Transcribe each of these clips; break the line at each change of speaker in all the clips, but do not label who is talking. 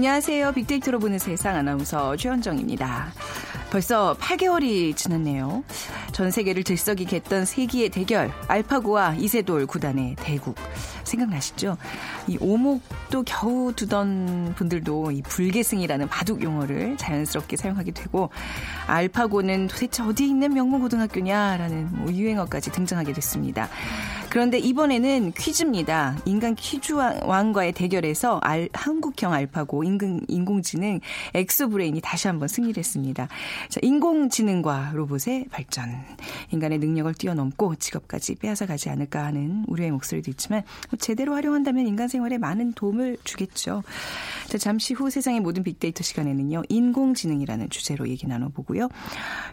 안녕하세요. 빅데이터로 보는 세상 아나운서 최현정입니다. 벌써 8개월이 지났네요. 전 세계를 들썩이게 했던 세기의 대결 알파고와 이세돌 구단의 대국 생각나시죠? 이 오목도 겨우 두던 분들도 이 불계승이라는 바둑 용어를 자연스럽게 사용하게 되고 알파고는 도대체 어디에 있는 명문고등학교냐라는 뭐 유행어까지 등장하게 됐습니다. 그런데 이번에는 퀴즈입니다. 인간 퀴즈 왕과의 대결에서 알, 한국형 알파고 인공, 인공지능 엑소브레인이 다시 한번 승리를 했습니다. 자, 인공지능과 로봇의 발전. 인간의 능력을 뛰어넘고 직업까지 빼앗아가지 않을까 하는 우려의 목소리도 있지만 뭐 제대로 활용한다면 인간 생활에 많은 도움을 주겠죠. 자, 잠시 후 세상의 모든 빅데이터 시간에는요. 인공지능이라는 주제로 얘기 나눠보고요.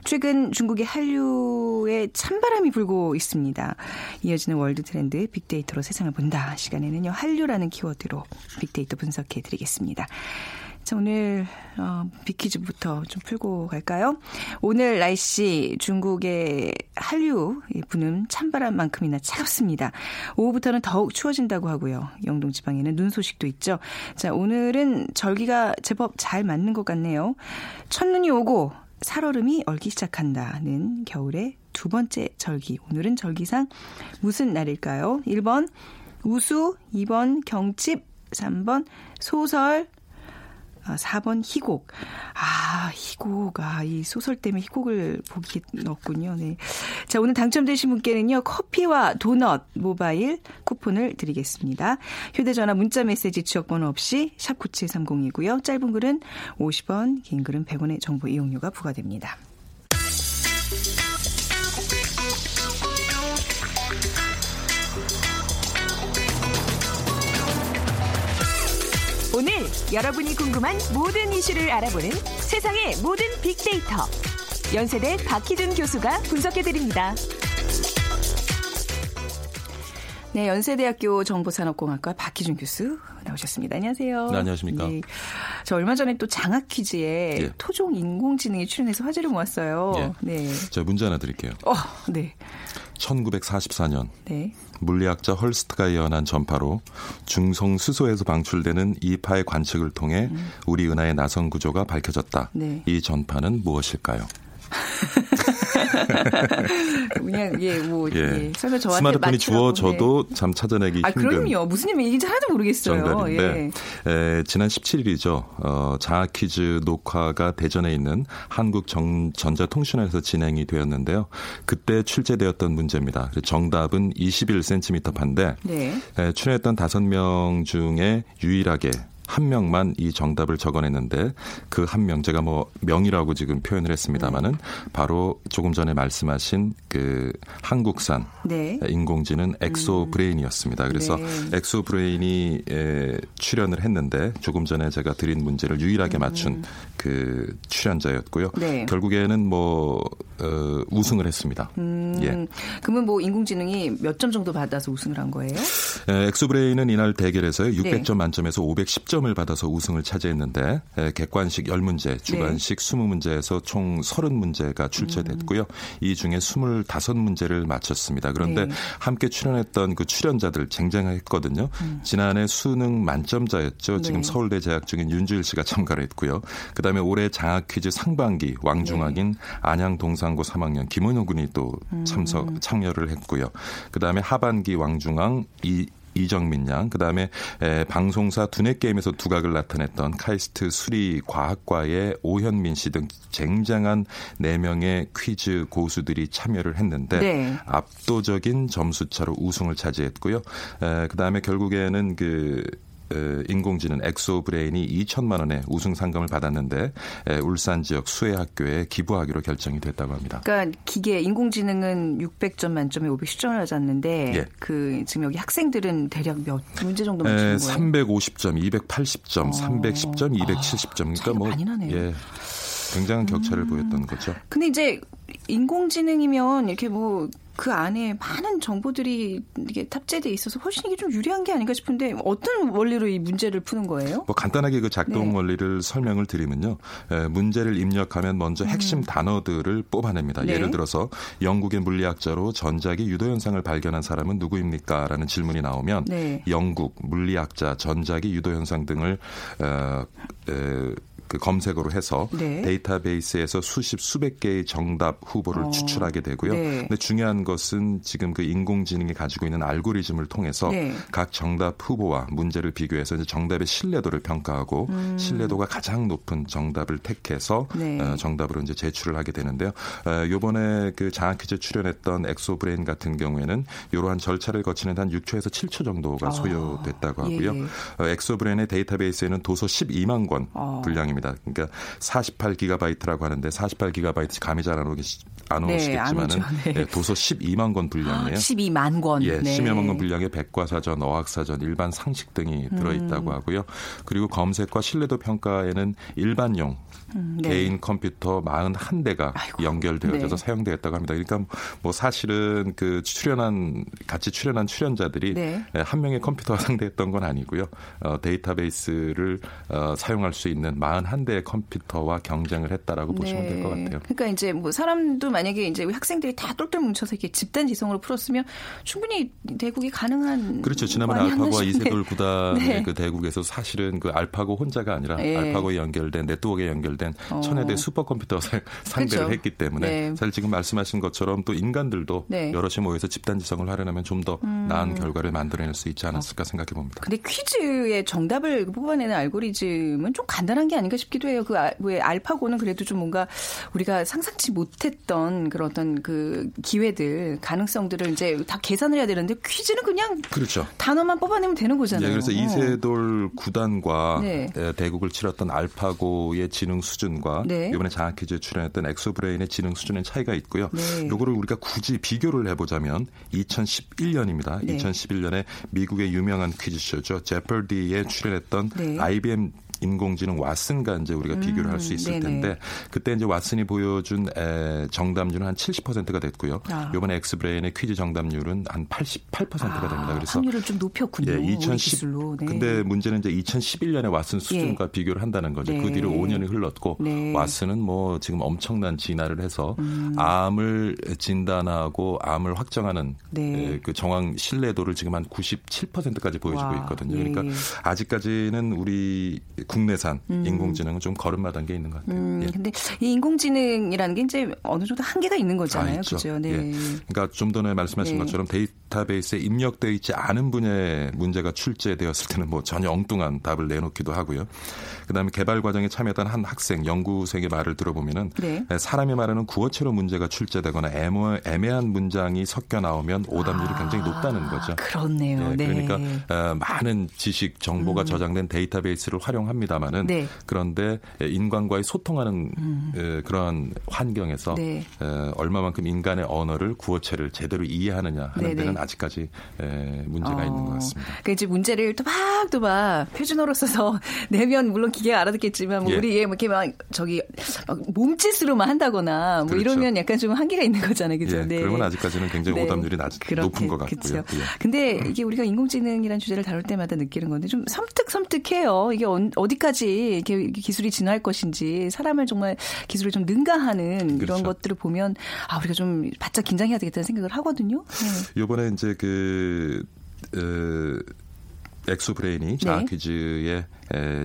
최근 중국의 한류에 찬바람이 불고 있습니다. 이어지는 월드 트렌드 빅데이터로 세상을 본다 시간에는요. 한류라는 키워드로 빅데이터 분석해 드리겠습니다. 자, 오늘 어, 빅퀴즈부터 좀 풀고 갈까요? 오늘 날씨 중국의 한류 부는 찬바람만큼이나 차갑습니다. 오후부터는 더욱 추워진다고 하고요. 영동 지방에는 눈 소식도 있죠. 자, 오늘은 절기가 제법 잘 맞는 것 같네요. 첫눈이 오고 살얼음이 얼기 시작한다는 겨울의 두 번째 절기. 오늘은 절기상 무슨 날일까요? 1번 우수, 2번 경칩, 3번 소설, 4번 희곡. 아, 희곡. 아, 이 소설 때문에 희곡을 보기 넣었군요. 네. 자, 오늘 당첨되신 분께는요, 커피와 도넛 모바일 쿠폰을 드리겠습니다. 휴대전화 문자 메시지 지역번호 없이 샵9730이고요. 짧은 글은 50원, 긴 글은 100원의 정보 이용료가 부과됩니다.
여러분이 궁금한 모든 이슈를 알아보는 세상의 모든 빅데이터. 연세대 박희준 교수가 분석해드립니다.
네, 연세대학교 정보산업공학과 박희준 교수 나오셨습니다. 안녕하세요.
네, 안녕하십니까. 네,
저 얼마 전에 또 장학 퀴즈에 예. 토종 인공지능이 출연해서 화제를 모았어요. 예.
네. 제가 문제 하나 드릴게요.
어, 네.
1944년 네. 물리학자 헐스트가 예언한 전파로 중성 수소에서 방출되는 이파의 관측을 통해 음. 우리 은하의 나선 구조가 밝혀졌다. 네. 이 전파는 무엇일까요?
그냥 예뭐 예. 예. 설명 저한테
스마트폰이 주어져도 네. 참 찾아내기
아,
힘든.
그럼요. 무슨 얘기인지 하나도 모르겠어요.
정답인데 예. 에, 지난 17일이죠. 어, 장학 퀴즈 녹화가 대전에 있는 한국 정, 전자통신원에서 진행이 되었는데요. 그때 출제되었던 문제입니다. 정답은 21cm 반대 네. 에, 출연했던 5명 중에 유일하게 한 명만 이 정답을 적어냈는데 그 한 명 제가 뭐 명이라고 지금 표현을 했습니다마는 네. 바로 조금 전에 말씀하신 그 한국산 네. 인공지능 엑소 음. 브레인이었습니다. 그래서 네. 엑소 브레인이 에, 출연을 했는데 조금 전에 제가 드린 문제를 유일하게 맞춘 음. 그 출연자였고요. 네. 결국에는 뭐 어, 우승을 했습니다. 음.
예. 그러면 뭐 인공지능이 몇 점 정도 받아서 우승을 한 거예요?
에, 엑소 브레인은 이날 대결에서 600점 만점에서 510점 10점을 받아서 우승을 차지했는데 객관식 10문제, 주관식 네. 20문제에서 총 30문제가 출제됐고요. 음. 이 중에 25문제를 맞췄습니다. 그런데 네. 함께 출연했던 그 출연자들 쟁쟁했거든요. 음. 지난해 수능 만점자였죠. 지금 네. 서울대 재학 중인 윤주일 씨가 참가를 했고요. 그다음에 올해 장학 퀴즈 상반기 왕중왕인 네. 안양 동산 고 3학년 김은호 군이 또 참석 음. 참여를 했고요. 그다음에 하반기 왕중왕 이 이정민 양, 그 다음에 방송사 두뇌 게임에서 두각을 나타냈던 카이스트 수리 과학과의 오현민 씨 등 쟁쟁한 4명의 퀴즈 고수들이 참여를 했는데 네. 압도적인 점수 차로 우승을 차지했고요. 에, 그 다음에 결국에는 그 인공지능 엑소브레인이 2천만 원의 우승 상금을 받았는데 울산 지역 수해 학교에 기부하기로 결정이 됐다고 합니다.
그러니까 기계 인공지능은 600점 만점에 510점을 받았는데 예. 그 지금 여기 학생들은 대략 몇 문제 정도 맞추는 거예요?
350점, 280점, 어. 310점, 270점. 그러니까
아, 뭐 많이 나네요. 예.
굉장한 격차를 음. 보였던 거죠.
근데 이제 인공지능이면 이렇게 뭐 그 안에 많은 정보들이 이게 탑재돼 있어서 훨씬 이게 좀 유리한 게 아닌가 싶은데 어떤 원리로 이 문제를 푸는 거예요?
뭐 간단하게 그 작동 네. 원리를 설명을 드리면요. 에, 문제를 입력하면 먼저 음. 핵심 음. 단어들을 뽑아냅니다. 네. 예를 들어서 영국의 물리학자로 전자기 유도 현상을 발견한 사람은 누구입니까? 라는 질문이 나오면 네. 영국 물리학자 전자기 유도 현상 등을 어, 에, 그 검색어로 해서 네. 데이터베이스에서 수십 수백 개의 정답 후보를 어. 추출하게 되고요. 네. 근데 중요한 것은 지금 그 인공지능이 가지고 있는 알고리즘을 통해서 네. 각 정답 후보와 문제를 비교해서 이제 정답의 신뢰도를 평가하고 음. 신뢰도가 가장 높은 정답을 택해서 네. 어, 정답으로 이제 제출을 하게 되는데요. 어, 요번에 그 장학 퀴즈 출연했던 엑소브레인 같은 경우에는 이러한 절차를 거치는 한 6초에서 7초 정도가 아. 소요됐다고 하고요. 예. 어, 엑소브레인의 데이터베이스에는 도서 12만 권 아. 분량이 겁니다. 그러니까 48기가바이트라고 하는데 48기가바이트 감이 잘 안 오시 안 네, 오시겠지만은 네, 네. 도서 12만 권 분량이에요. 아,
12만 권.
예, 네. 10여만 권 분량의 백과사전, 어학사전, 일반 상식 등이 들어 있다고 음. 하고요. 그리고 검색과 신뢰도 평가에는 일반용 음, 네. 개인 컴퓨터 41대가 아이고, 연결되어져서 네. 사용되었다고 합니다. 그러니까 뭐 사실은 그 출연한 같이 출연한 출연자들이 네. 예, 한 명의 컴퓨터와 상대했던 건 아니고요. 어, 데이터베이스를 어, 사용할 수 있는 41대의 컴퓨터와 경쟁을 했다라고 보시면 될 것 같아요.
그러니까 이제 뭐 사람도 만약에 이제 학생들이 다 똘똘 뭉쳐서 이렇게 집단 지성으로 풀었으면 충분히 대국이 가능한
그렇죠. 지난번에 알파고와 이세돌 구단의 네. 그 대국에서 사실은 그 알파고 혼자가 아니라 네. 알파고에 연결된 네트워크에 연결된 어. 천여대 슈퍼컴퓨터 상대를 그렇죠. 했기 때문에 네. 사실 지금 말씀하신 것처럼 또 인간들도 네. 여럿이 모여서 집단 지성을 하려면 좀더 음. 나은 결과를 만들어낼 수 있지 않았을까 생각해 봅니다.
근데 퀴즈의 정답을 뽑아내는 알고리즘은 좀 간단한 게 아닌가 싶기도 해요. 그 왜 알파고는 그래도 좀 뭔가 우리가 상상치 못했던 그런 어떤 그 기회들, 가능성들을 이제 다 계산을 해야 되는데 퀴즈는 그냥 그렇죠. 단어만 뽑아내면 되는 거잖아요.
네, 그래서 이세돌 구단과 네. 대국을 치렀던 알파고의 지능 수준과 네. 이번에 장학 퀴즈에 출연했던 엑소브레인의 지능 수준의 차이가 있고요. 네. 요거를 우리가 굳이 비교를 해보자면 2011년입니다. 2011년에 미국의 유명한 퀴즈쇼죠. 제퍼디에 출연했던 IBM 인공지능 왓슨과 이제 우리가 비교를 할수 음, 있을 네네. 텐데 그때 이제 왓슨이 보여준 에, 정답률은 한 70%가 됐고요. 아. 이번에 엑소브레인의 퀴즈 정답률은 한 88%가 아, 됩니다.
그래서 확률을 좀 높였군요. 예, 2010.
네. 근데 문제는 이제 2011년에 왓슨 수준과 예. 비교를 한다는 거죠. 네. 그 뒤로 5년이 흘렀고 네. 왓슨은 뭐 지금 엄청난 진화를 해서 음. 암을 진단하고 암을 확정하는 네. 에, 그 정황 신뢰도를 지금 한 97%까지 보여주고 와. 있거든요. 그러니까 예. 아직까지는 우리 국내산 음. 인공지능은 좀 걸음마단 게 있는 것 같아요. 음,
예. 근데 이 인공지능이라는 게 이제 어느 정도 한계가 있는 거잖아요. 아, 그렇죠. 네. 예.
그러니까 좀 전에 말씀하신 네. 것처럼 데이터베이스에 입력되어 있지 않은 분야의 문제가 출제되었을 때는 뭐 전혀 엉뚱한 답을 내놓기도 하고요. 그다음에 개발 과정에 참여했던 한 학생, 연구생의 말을 들어보면은 네. 사람이 말하는 구어체로 문제가 출제되거나 애매 한 문장이 섞여 나오면 오답률이 아, 굉장히 높다는 거죠.
그렇네요.
네, 그러니까 어, 많은 지식 정보가 음. 저장된 데이터베이스를 활용 합니다마는 네. 그런데 인간과의 소통하는 음. 에, 그런 환경에서 네. 에, 얼마만큼 인간의 언어를 구어체를 제대로 이해하느냐 하는 데는 아직까지 에, 문제가 어. 있는 것 같습니다.
그러니까 이제 문제를 또박또박 표준어로 써서 내면 물론 기계가 알아듣겠지만 뭐 예. 우리 뭐 이렇게 막 저기 막 몸짓으로만 한다거나 뭐 그렇죠. 이러면 약간 좀 한계가 있는 거잖아요. 그죠?
예. 네. 그러면 아직까지는 굉장히 네. 오답률이 낮, 그렇게, 높은 것 같고요. 그렇죠. 예.
근데 이게 우리가 인공지능이라는 주제를 다룰 때마다 느끼는 건데 좀 섬뜩섬뜩해요. 이게 어 디까지 이렇게 기술이 진화할 것인지 사람을 정말 기술을 좀 능가하는 그렇죠. 이런 것들을 보면 아 우리가 좀 바짝 긴장해야 되겠다는 생각을 하거든요.
네. 이번에 이제 그 어, 엑소브레인이 장학 네. 퀴즈에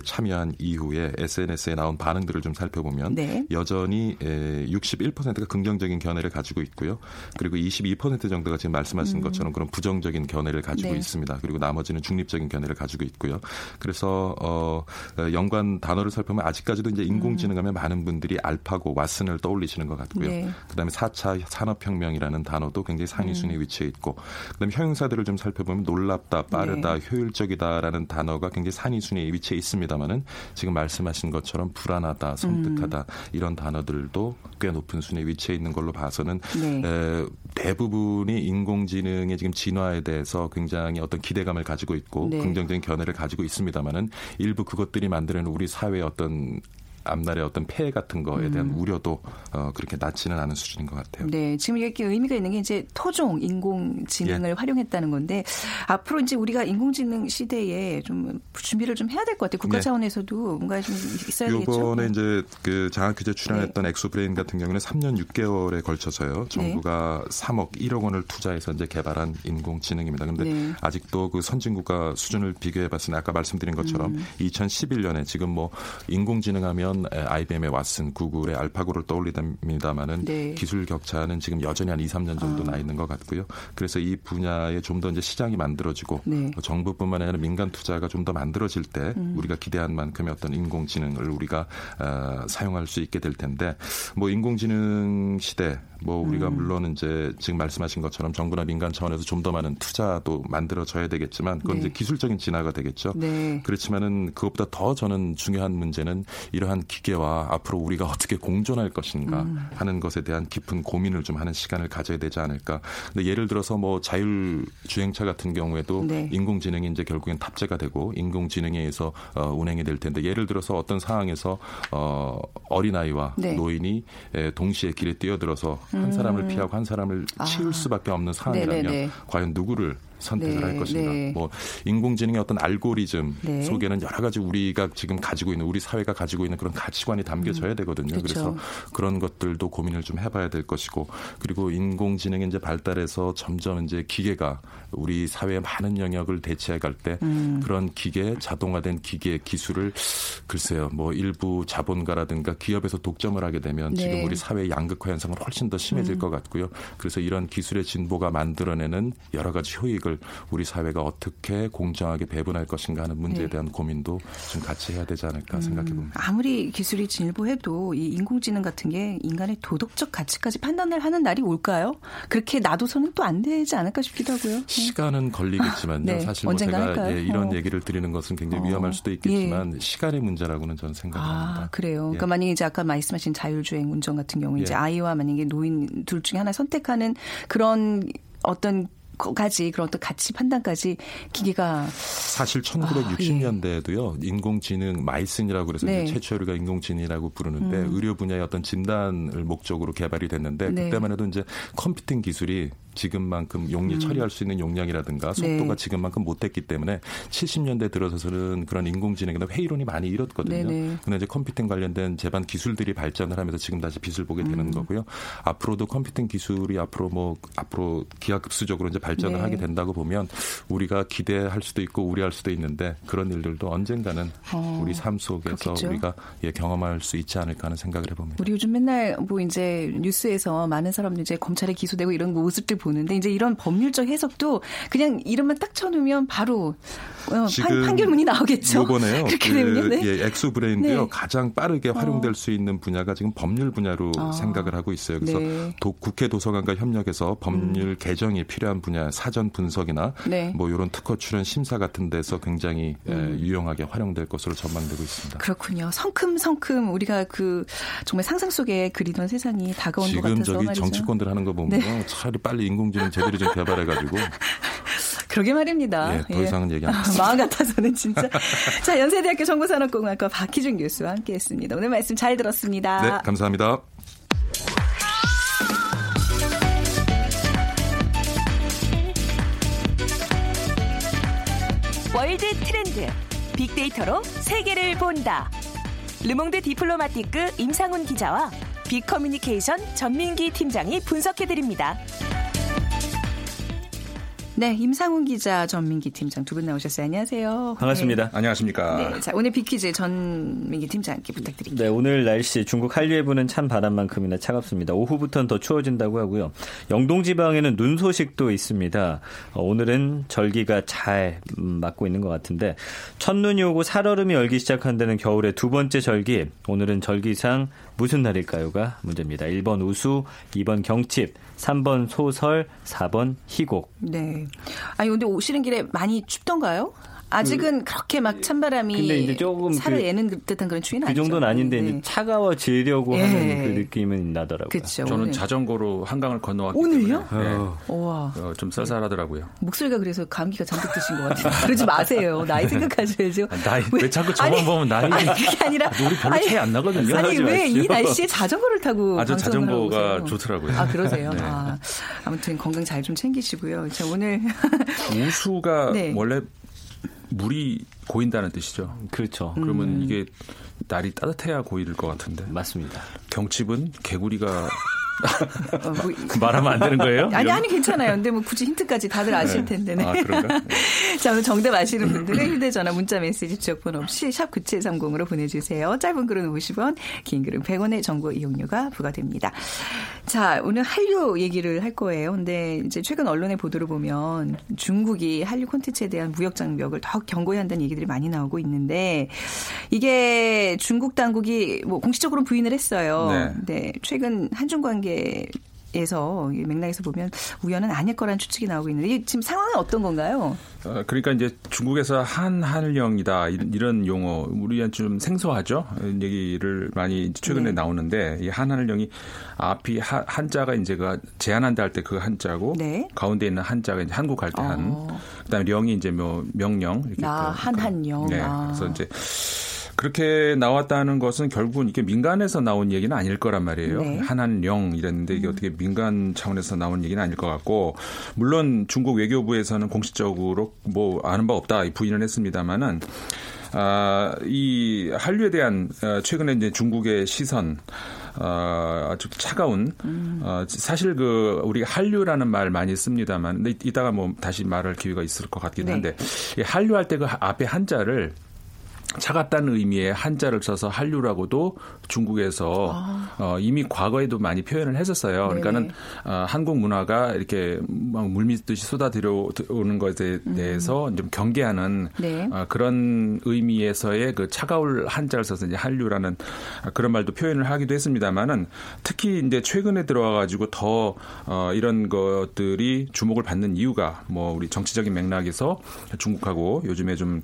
참여한 이후에 SNS에 나온 반응들을 좀 살펴보면 네. 여전히 61%가 긍정적인 견해를 가지고 있고요. 그리고 22% 정도가 지금 말씀하신 음. 것처럼 그런 부정적인 견해를 가지고 네. 있습니다. 그리고 나머지는 중립적인 견해를 가지고 있고요. 그래서 어, 연관 단어를 살펴보면 아직까지도 이제 인공지능하면 음. 많은 분들이 알파고 왓슨을 떠올리시는 것 같고요. 네. 그다음에 4차 산업혁명이라는 단어도 굉장히 상위 순위에 음. 위치해 있고 그다음에 형용사들을 좀 살펴보면 놀랍다, 빠르다, 네. 효율적이다라는 단어가 굉장히 상위 순위에 위치해 있습니다만은 지금 말씀하신 것처럼 불안하다, 섬뜩하다 음. 이런 단어들도 꽤 높은 순위에 위치해 있는 걸로 봐서는 네. 에, 대부분이 인공지능의 지금 진화에 대해서 굉장히 어떤 기대감을 가지고 있고 네. 긍정적인 견해를 가지고 있습니다만은 일부 그것들이 만드는 우리 사회의 어떤 앞날의 어떤 폐해 같은 거에 대한 음. 우려도 어, 그렇게 낮지는 않은 수준인 것 같아요.
네, 지금 이렇게 의미가 있는 게 이제 토종 인공지능을 예. 활용했다는 건데 앞으로 이제 우리가 인공지능 시대에 좀 준비를 좀 해야 될 것 같아요. 국가 네. 차원에서도 뭔가 좀 있어야 되겠죠.
이번에 이제 그 장학 퀴즈 출연했던 네. 엑소브레인 같은 경우는 3년 6개월에 걸쳐서요. 정부가 네. 3억 1억 원을 투자해서 이제 개발한 인공지능입니다. 근데 네. 아직도 그 선진국가 수준을 비교해 봤을 때 아까 말씀드린 것처럼 음. 2011년에 지금 뭐 인공지능하면 보면 IBM의 왓슨, 구글의 알파고를 떠올리답니다만은 네. 기술 격차는 지금 여전히 한 2, 3년 정도 아. 나 있는 것 같고요. 그래서 이 분야에 좀 더 이제 시장이 만들어지고 네. 정부뿐만 아니라 민간 투자가 좀 더 만들어질 때 음. 우리가 기대한 만큼의 어떤 인공지능을 우리가 어, 사용할 수 있게 될 텐데 뭐 인공지능 시대 뭐 우리가 음. 물론 이제 지금 말씀하신 것처럼 정부나 민간 차원에서 좀 더 많은 투자도 만들어져야 되겠지만 그건 네. 이제 기술적인 진화가 되겠죠. 네. 그렇지만은 그것보다 더 저는 중요한 문제는 이러한 기계와 앞으로 우리가 어떻게 공존할 것인가 음. 하는 것에 대한 깊은 고민을 좀 하는 시간을 가져야 되지 않을까. 근데 예를 들어서 뭐 자율 주행차 같은 경우에도 네. 인공지능이 이제 결국엔 탑재가 되고 인공지능에 의해서 어, 운행이 될 텐데 예를 들어서 어떤 상황에서 어, 어린아이와 네. 노인이 동시에 길에 뛰어들어서 한 사람을 음. 피하고 한 사람을 치울 아. 수밖에 없는 상황이라면 네네네. 과연 누구를 선택을 네, 할 것인가. 네. 뭐 인공지능의 어떤 알고리즘 네. 속에는 여러 가지 우리가 지금 가지고 있는 우리 사회가 가지고 있는 그런 가치관이 담겨져야 음, 되거든요. 음, 그래서 그런 것들도 고민을 좀 해봐야 될 것이고 그리고 인공지능이 이제 발달해서 점점 이제 기계가 우리 사회의 많은 영역을 대체해 갈때 음. 그런 기계 자동화된 기계 기술을 글쎄요 뭐 일부 자본가라든가 기업에서 독점을 하게 되면 네. 지금 우리 사회 양극화 현상은 훨씬 더 심해질 음. 것 같고요. 그래서 이런 기술의 진보가 만들어내는 여러 가지 효익을 것을 우리 사회가 어떻게 공정하게 배분할 것인가 하는 문제에 네. 대한 네. 고민도 좀 같이 해야 되지 않을까 음, 생각해 봅니다.
아무리 기술이 진보해도 이 인공지능 같은 게 인간의 도덕적 가치까지 판단을 하는 날이 올까요? 그렇게 놔둬서는 또 안 되지 않을까 싶기도 하고요. 네.
시간은 걸리겠지만요. 네. 사실 뭐 제가 예, 이런 어. 얘기를 드리는 것은 굉장히 어. 위험할 수도 있겠지만 예. 시간의 문제라고는 저는 생각합니다.
아, 그래요. 그러니까 예. 만약에 이제 아까 말씀하신 자율주행 운전 같은 경우 이제 예. 아이와 만약에 노인 둘 중에 하나 선택하는 그런 어떤 가지 그런 또 가치 판단까지 기계가
사실 1960년대에도요 아, 예. 인공지능 MYCIN이라고 그래서 네. 최초 우리가 인공지능이라고 부르는데 음. 의료 분야의 어떤 진단을 목적으로 개발이 됐는데 네. 그때만 해도 이제 컴퓨팅 기술이 지금만큼 용리 음. 처리할 수 있는 용량이라든가 속도가 네. 지금만큼 못했기 때문에 70년대 들어서서는 그런 인공지능의 회의론이 많이 일었거든요. 네네. 근데 이제 컴퓨팅 관련된 제반 기술들이 발전을 하면서 지금 다시 빛을 보게 되는 음. 거고요. 앞으로도 컴퓨팅 기술이 앞으로 뭐 앞으로 기하급수적으로 이제 발전을 네. 하게 된다고 보면 우리가 기대할 수도 있고 우려할 수도 있는데 그런 일들도 언젠가는 어. 우리 삶 속에서 그렇겠죠. 우리가 예, 경험할 수 있지 않을까 하는 생각을 해봅니다.
우리 요즘 맨날 뭐 이제 뉴스에서 많은 사람들이 이제 검찰에 기소되고 이런 모습들 보는데 이제 이런 법률적 해석도 그냥 이름만 딱 쳐놓으면 바로 어, 판, 판결문이 나오겠죠.
이번에요. 그렇게 그, 되면 네. 예, 엑소 브레인도요 네. 가장 빠르게 어. 활용될 어. 수 있는 분야가 지금 법률 분야로 아. 생각을 하고 있어요. 그래서 네. 도, 국회 도서관과 협력해서 법률 음. 개정이 필요한 분야 사전 분석이나 네. 뭐 이런 특허 출원 심사 같은 데서 굉장히 예, 음. 예, 유용하게 활용될 것으로 전망되고 있습니다.
그렇군요. 성큼성큼 우리가 그 정말 상상 속에 그리던 세상이 다가온 것 같아서
지금 저기. 정치권들 하는 거 보면 네. 차라리 빨리 인공지능 제대로 좀 개발해가지고.
그러게 말입니다.
예, 더 이상은 예. 얘기 안 하겠습니다.
마음 같아서는 진짜. 자, 연세대학교 정보산업공학과 박희준 교수와 함께했습니다. 오늘 말씀 잘 들었습니다.
네, 감사합니다.
월드 트렌드 빅데이터로 세계를 본다. 르몽드 디플로마티크 임상훈 기자와 빅커뮤니케이션 전민기 팀장이 분석해드립니다.
네, 임상훈 기자, 전민기 팀장 두 분 나오셨어요. 안녕하세요.
반갑습니다.
네. 안녕하십니까.
네, 자 오늘 빅퀴즈 전민기 팀장께 부탁드립니다.
네, 오늘 날씨 중국 한류에 부는 찬 바람만큼이나 차갑습니다. 오후부터는 더 추워진다고 하고요. 영동 지방에는 눈 소식도 있습니다. 어, 오늘은 절기가 잘 음, 맞고 있는 것 같은데 첫눈이 오고 살얼음이 열기 시작한다는 겨울의 두 번째 절기. 오늘은 절기상 무슨 날일까요가 문제입니다. 1번 우수, 2번 경칩, 3번 소설, 4번 희곡.
네. 아니 근데 오시는 길에 많이 춥던가요? 아직은 그, 렇게 막 찬바람이
근데 이제 조금
살을 그, 애는 듯한 그런 추위는
그
아니죠.
정도는 아닌데 네. 차가워지려고 예. 하는 그 느낌은 나더라고요.
그쵸,
저는
오늘.
자전거로 한강을 건너왔기
오늘요?
때문에 네.
와.
어, 좀 쌀쌀하더라고요.
목소리가 그래서 감기가 잔뜩 드신 것 같아요. 그러지 마세요. 나이 생각하셔야죠.
아, 나이 왜, 왜 자꾸 저만 아니, 보면 나이
아니, 그게 아니라
우리 별로 차이 안 나거든요.
아니 왜 이 날씨에 자전거를 타고
아저 자전거가 좋더라고요.
아 그러세요.
네.
아, 아무튼 건강 잘 좀 챙기시고요. 자 오늘
우수가 네. 원래 물이 고인다는 뜻이죠.
그렇죠.
그러면
음.
이게 날이 따뜻해야 고일 것 같은데.
맞습니다.
경칩은 개구리가
어, 뭐,
말하면 안 되는 거예요?
아니 아니 괜찮아요. 근데 뭐 굳이 힌트까지 다들 아실 텐데. 네.
아 그런가?
자 오늘 정답 아시는 분들은 휴대전화 문자 메시지 지역번호 없이 샵 9730으로 보내주세요. 짧은 글은 50원, 긴 글은 100원의 정보 이용료가 부과됩니다. 자 오늘 한류 얘기를 할 거예요. 근데 이제 최근 언론의 보도를 보면 중국이 한류 콘텐츠에 대한 무역 장벽을 더욱 견고히 한다는 얘기들이 많이 나오고 있는데 이게 중국 당국이 뭐 공식적으로 부인을 했어요.
네.
네 최근 한중 관계 에서 맥락에서 보면 우연은 아닐 거란 추측이 나오고 있는데 지금 상황은 어떤 건가요?
어, 그러니까 이제 중국에서 한한령이다 이런 용어 우리한테 좀 생소하죠. 이런 얘기를 많이 최근에
네.
나오는데 이 한한령이 앞이 하, 한자가 이제 그 제한한다 할 때 그 한자고
네.
가운데 있는 한자가 이제 한국 할때 한,
어.
그다음에 령이 이제 뭐 명령 이렇게
아,
그-
한한령.
네,
아.
그래서 이제 그렇게 나왔다는 것은 결국은 이게 민간에서 나온 얘기는 아닐 거란 말이에요.
네.
한한령 이랬는데 이게 어떻게 민간 차원에서 나온 얘기는 아닐 것 같고 물론 중국 외교부에서는 공식적으로 뭐 아는 바 없다 부인을 했습니다마는 아, 이 한류에 대한 어, 최근에 이제 중국의 시선 어, 아주 차가운 어, 사실 그 우리 한류라는 말 많이 씁니다만 근데 이따가 뭐 다시 말할 기회가 있을 것 같긴
네.
한데 이 한류 할 때 그 앞에 한자를 차갑다는 의미의 한자를 써서 한류라고도 중국에서 어, 이미 과거에도 많이 표현을 했었어요.
아. 네네.
그러니까는 어, 한국 문화가 이렇게 막 물밀듯이 쏟아들어오는 것에 대해서 좀 경계하는
음. 네.
어, 그런 의미에서의 그 차가울 한자를 써서 이제 한류라는 그런 말도 표현을 하기도 했습니다만은 특히 이제 최근에 들어와 가지고 더 어, 이런 것들이 주목을 받는 이유가 뭐 우리 정치적인 맥락에서 중국하고 요즘에 좀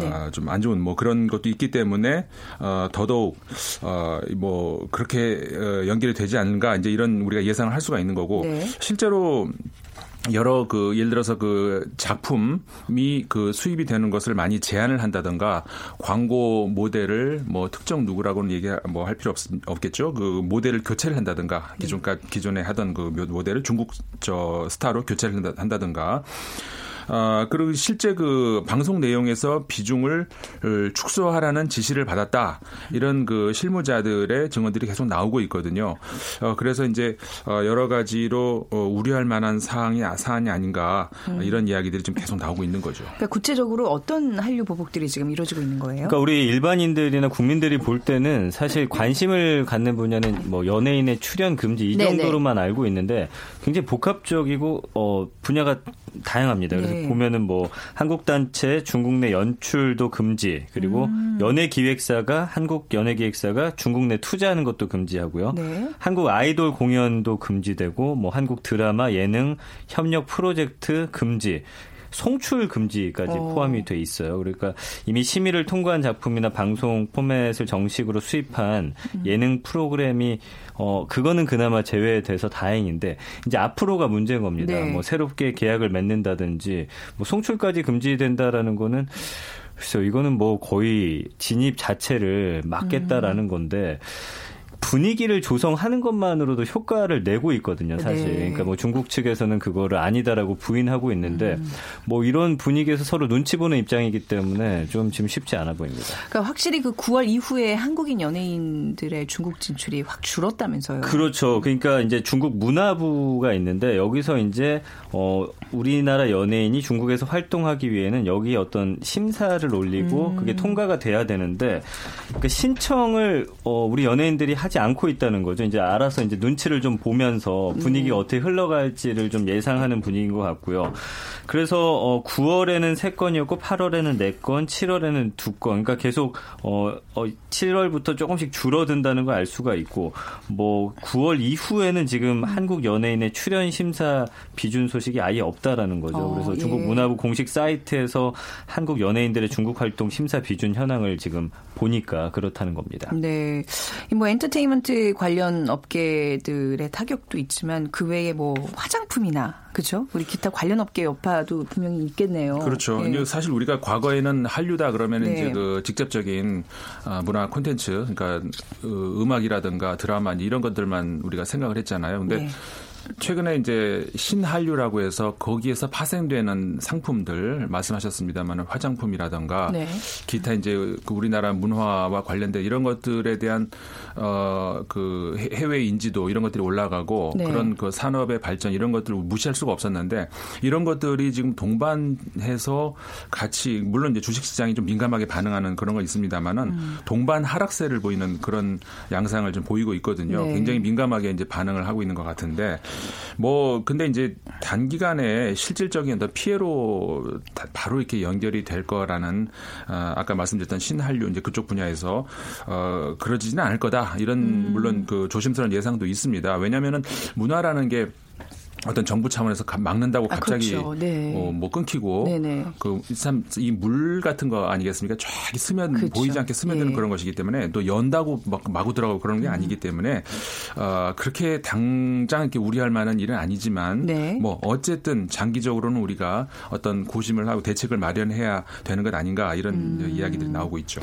네.
좀안 좋은 뭐 그런 것도 있기 때문에 어, 더더욱 어, 뭐 그렇게 어, 연결이 되지 않는가 이제 이런 우리가 예상을 할 수가 있는 거고
네.
실제로 여러 그 예를 들어서 그 작품이 그 수입이 되는 것을 많이 제한을 한다든가 광고 모델을 뭐 특정 누구라고는 얘기 뭐 할 필요 없, 없겠죠. 그 모델을 교체를 한다든가 기존까 기존에 하던 그 모델을 중국 저 스타로 교체를 한다- 한다든가 아, 그리고 실제 그 방송 내용에서 비중을 을 축소하라는 지시를 받았다. 이런 그 실무자들의 증언들이 계속 나오고 있거든요. 어, 그래서 이제 어, 여러 가지로 어, 우려할 만한 사항이 사안이 아닌가 이런 이야기들이 좀 계속 나오고 있는 거죠.
그러니까 구체적으로 어떤 한류 보복들이 지금 이루어지고 있는 거예요?
그러니까 우리 일반인들이나 국민들이 볼 때는 사실 관심을 갖는 분야는 뭐 연예인의 출연 금지 이
네네.
정도로만 알고 있는데 굉장히 복합적이고 어 분야가 다양합니다. 그래서
네.
보면은 뭐 한국 단체 중국 내 연출도 금지 그리고
음.
연예 기획사가 한국 연예 기획사가 중국 내 투자하는 것도 금지하고요.
네.
한국 아이돌 공연도 금지되고 뭐 한국 드라마 예능 협력 프로젝트 금지 송출 금지까지
어.
포함이 돼 있어요. 그러니까 이미 심의를 통과한 작품이나 방송 포맷을 정식으로 수입한
음.
예능 프로그램이 어 그거는 그나마 제외돼서 다행인데 이제 앞으로가 문제인 겁니다.
네.
뭐 새롭게 계약을 맺는다든지 뭐 송출까지 금지된다라는 거는 글쎄요, 이거는 뭐 거의 진입 자체를 막겠다라는 건데 분위기를 조성하는 것만으로도 효과를 내고 있거든요, 사실.
네.
그러니까 뭐 중국 측에서는 그거를 아니다라고 부인하고 있는데
음.
뭐 이런 분위기에서 서로 눈치 보는 입장이기 때문에 좀 지금 쉽지 않아 보입니다.
그러니까 확실히 그 9월 이후에 한국인 연예인들의 중국 진출이 확 줄었다면서요.
그렇죠. 그러니까 이제 중국 문화부가 있는데 여기서 이제 어 우리나라 연예인이 중국에서 활동하기 위해는 여기 어떤 심사를 올리고
음.
그게 통과가 돼야 되는데 그 신청을 어 우리 연예인들이 하지 않고 있다는 거죠. 이제 알아서 이제 눈치를 좀 보면서 분위기가 어떻게 흘러갈지를 좀 예상하는 분위기인 것 같고요. 그래서 어 9월에는 3건이었고 8월에는 4건, 7월에는 2건. 그러니까 계속 어, 어 7월부터 조금씩 줄어든다는 걸 알 수가 있고 뭐 9월 이후에는 지금 한국 연예인의 출연 심사 비준 소식이 아예 없다라는 거죠.
어,
그래서
예.
중국 문화부 공식 사이트에서 한국 연예인들의 중국 활동 심사 비준 현황을 지금 보니까 그렇다는 겁니다.
네. 이뭐 엔터테인 먼트 관련 업계들의 타격도 있지만 그 외에 뭐 화장품이나 그죠? 우리 기타 관련 업계 여파도 분명히 있겠네요.
그렇죠.
예.
이제 사실 우리가 과거에는 한류다 그러면
네.
이제 그 직접적인 아, 문화 콘텐츠, 그러니까 어, 음악이라든가 드라마 이런 것들만 우리가 생각을 했잖아요. 근데
네.
최근에 이제 신한류라고 해서 거기에서 파생되는 상품들 말씀하셨습니다만 화장품이라든가
네.
기타 이제 그 우리나라 문화와 관련된 이런 것들에 대한 어그 해외 인지도 이런 것들이 올라가고
네.
그런 그 산업의 발전 이런 것들을 무시할 수가 없었는데 이런 것들이 지금 동반해서 같이 물론 이제 주식 시장이 좀 민감하게 반응하는 그런 건 있습니다만은
음.
동반 하락세를 보이는 그런 양상을 좀 보이고 있거든요.
네.
굉장히 민감하게 이제 반응을 하고 있는 것 같은데 뭐 근데 이제 단기간에 실질적인 어떤 피해로 다- 바로 이렇게 연결이 될 거라는 아, 아까 말씀드렸던 신한류 이제 그쪽 분야에서 어 그러지는 않을 거다 이런
음.
물론 그 조심스러운 예상도 있습니다. 왜냐하면은 문화라는 게 어떤 정부 차원에서 가- 막는다고
아,
갑자기
그렇죠. 네.
어, 뭐 끊기고
네네.
그이물 같은 거 아니겠습니까? 쫙 스면
그렇죠.
보이지 않게 스며드는
예.
그런 것이기 때문에 또 연다고 막 마구 들어가고 그런
음.
게 아니기 때문에 어, 그렇게 당장 이렇게 우려할 만한 일은 아니지만
네.
뭐 어쨌든 장기적으로는 우리가 어떤 고심을 하고 대책을 마련해야 되는 것 아닌가 이런
음.
이야기들이 나오고 있죠.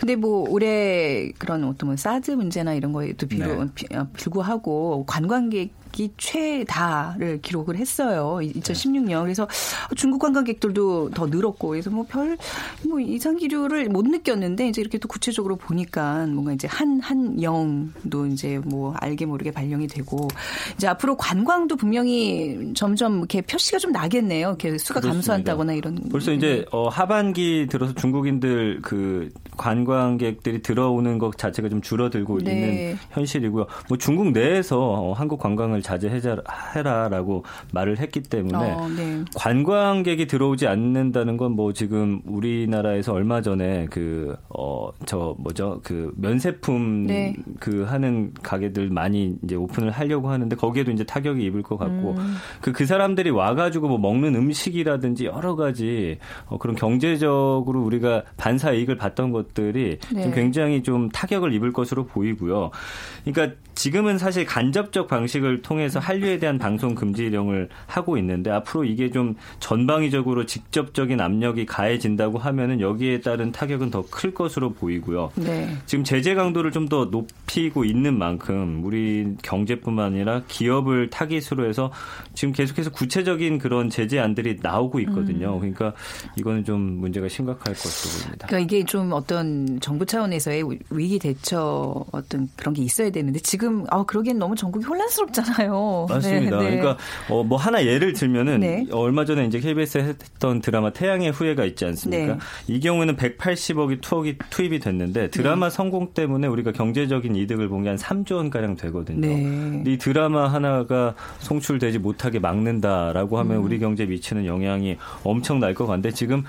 근데 뭐 올해 그런 어떤 뭐 사드 문제나 이런 거에도 비로,
네.
비- 어, 불구하고 관광객 이 최다를 기록을 했어요. 2016년. 그래서 중국 관광객들도 더 늘었고 그래서 뭐별뭐 이상 기류를 못 느꼈는데 이제 이렇게 또 구체적으로 보니까 뭔가 이제 한 한 영도 이제 뭐 알게 모르게 발령이 되고 이제 앞으로 관광도 분명히 점점 이렇게 표시가 좀 나겠네요. 이렇게 수가
그렇습니다.
감소한다거나 이런
벌써 이제 어, 하반기 들어서 중국인들 그 관광객들이 들어오는 것 자체가 좀 줄어들고
네.
있는 현실이고요. 뭐 중국 내에서 어, 한국 관광을 자제해라라고 말을 했기 때문에
어, 네.
관광객이 들어오지 않는다는 건 뭐 지금 우리나라에서 얼마 전에 그 어 저 뭐죠 그 면세품
네.
그 하는 가게들 많이 이제 오픈을 하려고 하는데 거기에도 이제 타격이 입을 것 같고
음.
그그 사람들이 와가지고 뭐 먹는 음식이라든지 여러 가지 어 그런 경제적으로 우리가 반사 이익을 봤던 것들이
네.
좀 굉장히 좀 타격을 입을 것으로 보이고요. 그러니까 지금은 사실 간접적 방식을 통해서 한류에 대한 방송 금지령을 하고 있는데 앞으로 이게 좀 전방위적으로 직접적인 압력이 가해진다고 하면은 여기에 따른 타격은 더 클 것으로 보이고요.
네.
지금 제재 강도를 좀 더 높이고 있는 만큼 우리 경제뿐만 아니라 기업을 타깃으로 해서 지금 계속해서 구체적인 그런 제재안들이 나오고 있거든요. 그러니까 이거는 좀 문제가 심각할 것으로 보입니다.
그러니까 이게 좀 어떤 정부 차원에서의 위기 대처 어떤 그런 게 있어야 되는데 지금 아 그러기엔 너무 전국이 혼란스럽잖아요.
맞습니다.
네, 네.
그러니까 어, 뭐 하나 예를 들면은
네.
얼마 전에 이제 KBS에 했던 드라마 태양의 후예가 있지 않습니까?
네.
이 경우에는 180억이 투억이 투입이 됐는데 드라마 성공 때문에 우리가 경제적인 이득을 본 게 한 3조 원 가량 되거든요.
네.
근데 이 드라마 하나가 송출되지 못하게 막는다라고 하면
음.
우리 경제에 미치는 영향이 엄청 날 것 같은데 지금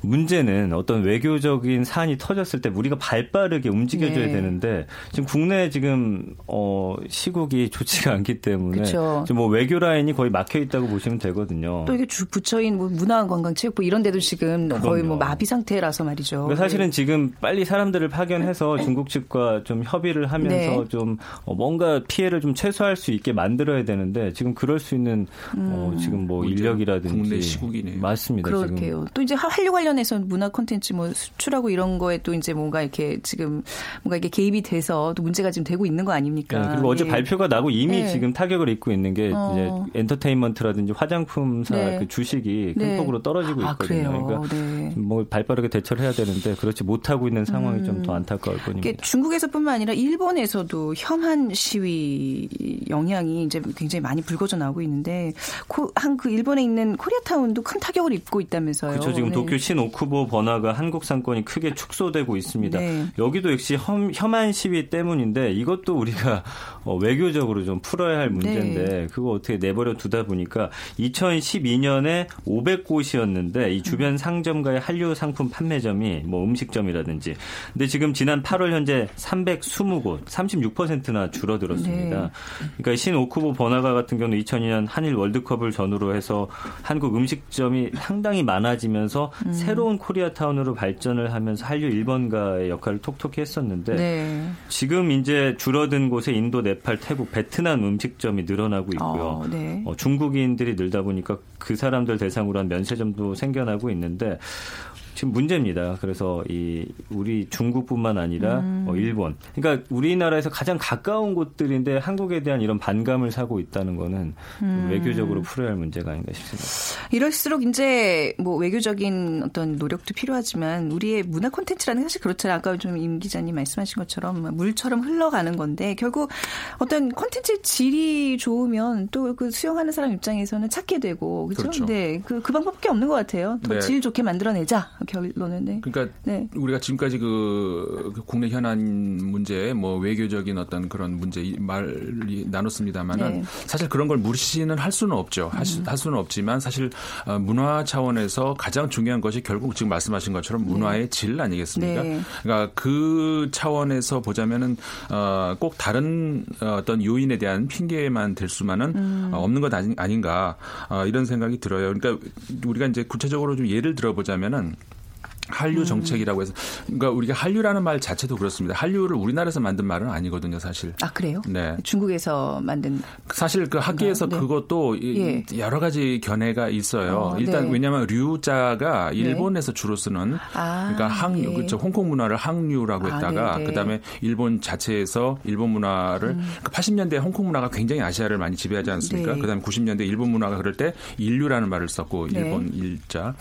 문제는 어떤 외교적인 사안이 터졌을 때 우리가 발빠르게 움직여줘야
네.
되는데 지금 국내 지금 어 시국이 좋지가 않기 때문에
그쵸.
지금 뭐 외교 라인이 거의 막혀 있다고 보시면 되거든요.
또 이게 주 부처인 뭐 문화관광 체육부 이런 데도 지금 거의 뭐
그럼요.
마비 상태라서 말이죠.
그러니까 사실은
네.
지금 빨리 사람들을 파견해서 중국 측과 좀 협의를 하면서
네.
좀 어, 뭔가 피해를 좀 최소화할 수 있게 만들어야 되는데 지금 그럴 수 있는 어, 지금
뭐뭐 이제
인력이라든지
국내 시국이네요.
맞습니다.
음. 그럴게요. 또 이제 한류 관련 관련해서 문화 콘텐츠 뭐 수출하고 이런 거에 또 이제 뭔가 이렇게 지금 뭔가 이게 개입이 돼서 또 문제가 지금 되고 있는 거 아닙니까?
네, 그리고 어제
예.
발표가 나고 이미
네.
지금 타격을 입고 있는 게
어.
이제 엔터테인먼트라든지 화장품사
네.
그 주식이 큰
네.
폭으로 떨어지고
아,
있거든요. 그러니까
네.
뭐 발빠르게 대처를 해야 되는데 그렇지 못하고 있는 상황이 좀더 안타까울 뿐입니다.
중국에서뿐만 아니라 일본에서도 혐한 시위 영향이 이제 굉장히 많이 불거져 나오고 있는데 한 그 일본에 있는 코리아타운도 큰 타격을 입고 있다면서요.
그렇죠. 지금
네.
도쿄 신오쿠보 번화가 한국 상권이 크게 축소되고 있습니다.
네.
여기도 역시 혐, 혐한 시위 때문인데 이것도 우리가 어, 외교적으로 좀 풀어야 할 문제인데
네.
그거 어떻게 내버려 두다 보니까 2012년에 500곳이었는데 이 주변
음.
상점과의 한류 상품 판매점이 뭐 음식점이라든지 근데 지금 지난 8월 현재 320곳 36%나 줄어들었습니다.
네.
그러니까 신오쿠보 번화가 같은 경우는 2002년 한일 월드컵을 전후로 해서 한국 음식점이 상당히 많아지면서
음.
새로운 코리아타운으로 발전을 하면서 한류 일본가의 역할을 톡톡히 했었는데
네.
지금 이제 줄어든 곳에 인도, 네팔, 태국, 베트남 음식점이 늘어나고 있고요.
어, 네.
어, 중국인들이 늘다 보니까 그 사람들 대상으로 한 면세점도 생겨나고 있는데 지금 문제입니다. 그래서 이 우리 중국뿐만 아니라
음.
어, 일본, 그러니까 우리나라에서 가장 가까운 곳들인데 한국에 대한 이런 반감을 사고 있다는 거는 좀
음.
외교적으로 풀어야 할 문제가 아닌가 싶습니다.
이럴수록 이제 뭐 외교적인 어떤 노력도 필요하지만 우리의 문화 콘텐츠라는 게 사실 그렇잖아요. 아까 좀 임 기자님 말씀하신 것처럼 물처럼 흘러가는 건데 결국 어떤 콘텐츠 질이 좋으면 또 그 수용하는 사람 입장에서는 찾게 되고 그렇죠.
그렇죠.
네, 그, 그 방법밖에 없는 것 같아요. 더
네.
질 좋게 만들어내자 결론은. 네.
그러니까
네.
우리가 지금까지 그, 그 국내 현안 문제, 뭐 외교적인 어떤 그런 문제 이 말이 나눴습니다만은
네.
사실 그런 걸 무시는 할 수는 없죠. 할, 수, 할 수는 없지만 사실 어, 문화 차원에서 가장 중요한 것이 결국 지금 말씀하신 것처럼 문화의 질 아니겠습니까?
네.
그러니까 그 차원에서 보자면은 어, 꼭 다른 어떤 요인에 대한 핑계만 될 수만은
음.
어, 없는 것 아니, 아닌가 어, 이런 생각이 들어요. 그러니까 우리가 이제 구체적으로 좀 예를 들어보자면은 한류 정책이라고 해서 그러니까 우리가 한류라는 말 자체도 그렇습니다. 한류를 우리나라에서 만든 말은 아니거든요, 사실.
아 그래요?
네.
중국에서 만든
사실 그 학계에서
네.
그것도 이-
예.
여러 가지 견해가 있어요.
어,
일단
네.
왜냐하면 류자가 일본에서 주로 쓰는
아,
그러니까 항류,
예.
그렇죠. 홍콩 문화를 항류라고
아,
했다가
네, 네.
그다음에 일본 자체에서 일본 문화를
음.
그 80년대 홍콩 문화가 굉장히 아시아를 많이 지배하지 않습니까?
네.
그다음에 90년대 일본 문화가 그럴 때 인류라는 말을 썼고
네.
일본 일자.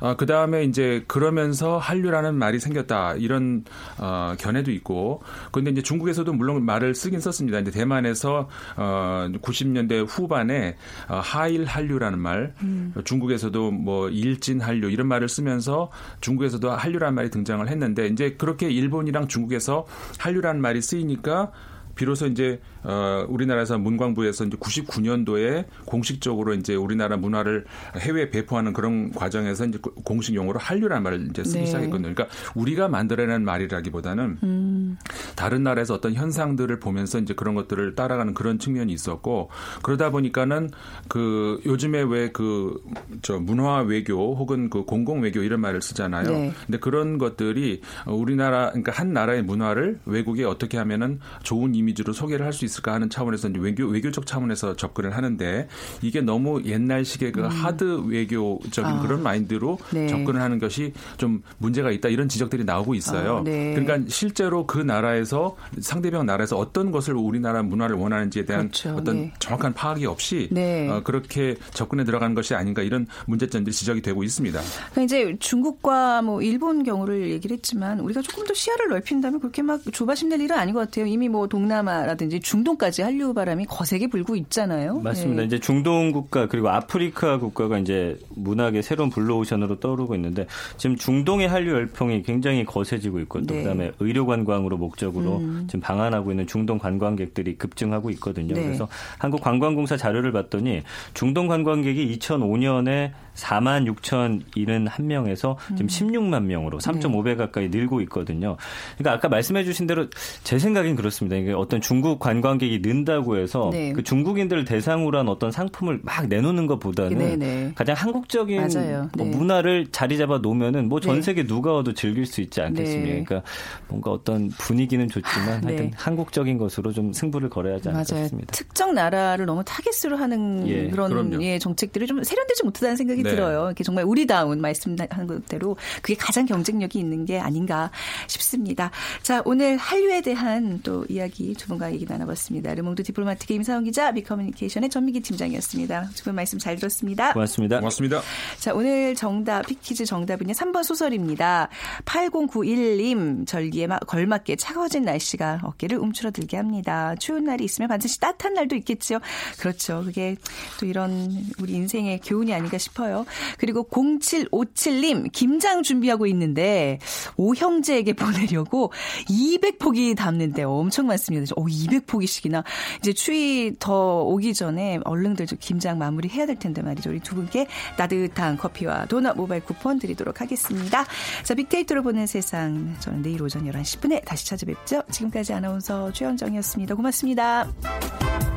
아, 그다음에 이제 그러면 서 한류라는 말이 생겼다. 이런 어, 견해도 있고. 그런데 이제 중국에서도 물론 말을 쓰긴 썼습니다. 이제 대만에서 어, 90년대 후반에 어, 하일 한류라는 말,
음.
중국에서도 뭐 일진 한류 이런 말을 쓰면서 중국에서도 한류라는 말이 등장을 했는데 이제 그렇게 일본이랑 중국에서 한류라는 말이 쓰이니까 비로소 이제 어 우리나라에서 문광부에서 이제 99년도에 공식적으로 이제 우리나라 문화를 해외에 배포하는 그런 과정에서 이제 공식 용어로 한류라는 말을 이제 쓰기
네.
시작했거든요. 그러니까 우리가 만들어낸 말이라기보다는
음.
다른 나라에서 어떤 현상들을 보면서 이제 그런 것들을 따라가는 그런 측면이 있었고 그러다 보니까는 그 요즘에 왜 그 저 문화 외교 혹은 그 공공 외교 이런 말을 쓰잖아요.
네.
근데 그런 것들이 우리나라 그러니까 한 나라의 문화를 외국에 어떻게 하면은 좋은 이미지로 소개를 할 수 있을까 하는 차원에서 이제 외교 외교적 차원에서 접근을 하는데 이게 너무 옛날식의 그 하드 외교적인
음. 아.
그런 마인드로
네.
접근을 하는 것이 좀 문제가 있다 이런 지적들이 나오고 있어요.
아, 네.
그러니까 실제로 그 나라에서 상대방 나라에서 어떤 것을 우리나라 문화를 원하는지에 대한
그렇죠.
어떤
네.
정확한 파악이 없이
네.
어, 그렇게 접근해 들어가는 것이 아닌가 이런 문제점들이 지적이 되고 있습니다.
그러니까 이제 중국과 뭐 일본 경우를 얘기를 했지만 우리가 조금 더 시야를 넓힌다면 그렇게 막 조바심 낼 일은 아닌 것 같아요. 이미 뭐 동남 아라든지 중동까지 한류 바람이 거세게 불고 있잖아요.
맞습니다.
네.
이제 중동 국가 그리고 아프리카 국가가 이제 문학의 새로운 블루오션으로 떠오르고 있는데 지금 중동의 한류 열풍이 굉장히 거세지고 있고 또
네. 음.
그다음에 의료 관광으로 목적으로 지금 방한하고 있는 중동 관광객들이 급증하고 있거든요.
네.
그래서 한국 관광공사 자료를 봤더니 중동 관광객이 2005년에 4만 6천 71명에서 지금 16만 명으로 3.5배 가까이 늘고 있거든요. 그러니까 아까 말씀해 주신 대로 제 생각엔 그렇습니다. 이게 어떤 중국 관광객이 는다고 해서 네. 그 중국인들을 대상으로 한 어떤 상품을 막 내놓는 것보다는 네네. 네. 가장 한국적인 뭐 문화를 자리 잡아 놓으면은 뭐 전 세계 누가 와도 즐길 수 있지 않겠습니까? 그러니까 뭔가 어떤 분위기는 좋지만 하여튼 한국적인 것으로 좀 승부를 걸어야 하지. 싶습니다.
특정 나라를 너무 타겟으로 하는 예, 그런 예, 정책들이 좀 세련되지 못하다는 생각이 네. 들어요. 이렇게 정말 우리다운 말씀하는 대로 그게 가장 경쟁력이 있는 게 아닌가 싶습니다. 자, 오늘 한류에 대한 또 이야기 두 분과 얘기 나눠봤습니다. 르몽드 디플로마티크의 임상훈 기자, 빅커뮤니케이션의 전민기 팀장이었습니다. 두 분 말씀 잘 들었습니다.
고맙습니다.
고맙습니다.
자, 오늘 정답, 빅퀴즈 정답은요. 3번 소설입니다. 8091님, 절기에 걸맞게 차가워진 날씨가 어깨를 움츠러들게 합니다. 추운 날이 있으면 반드시 따뜻한 날도 있겠죠. 그렇죠. 그게 또 이런 우리 인생의 교훈이 아닌가 싶어요. 그리고 0757님, 김장 준비하고 있는데 오형제에게 보내려고 200포기 담는데 엄청 많습니다. 오, 200포기씩이나. 이제 추위 더 오기 전에 얼른들 좀 김장 마무리 해야 될 텐데 말이죠. 우리 두 분께 따뜻한 커피와 도넛 모바일 쿠폰 드리도록 하겠습니다. 자, 빅데이터로 보는 세상. 저는 내일 오전 11시 10분에 다시 찾아뵙죠. 지금까지 아나운서 최현정이었습니다. 고맙습니다.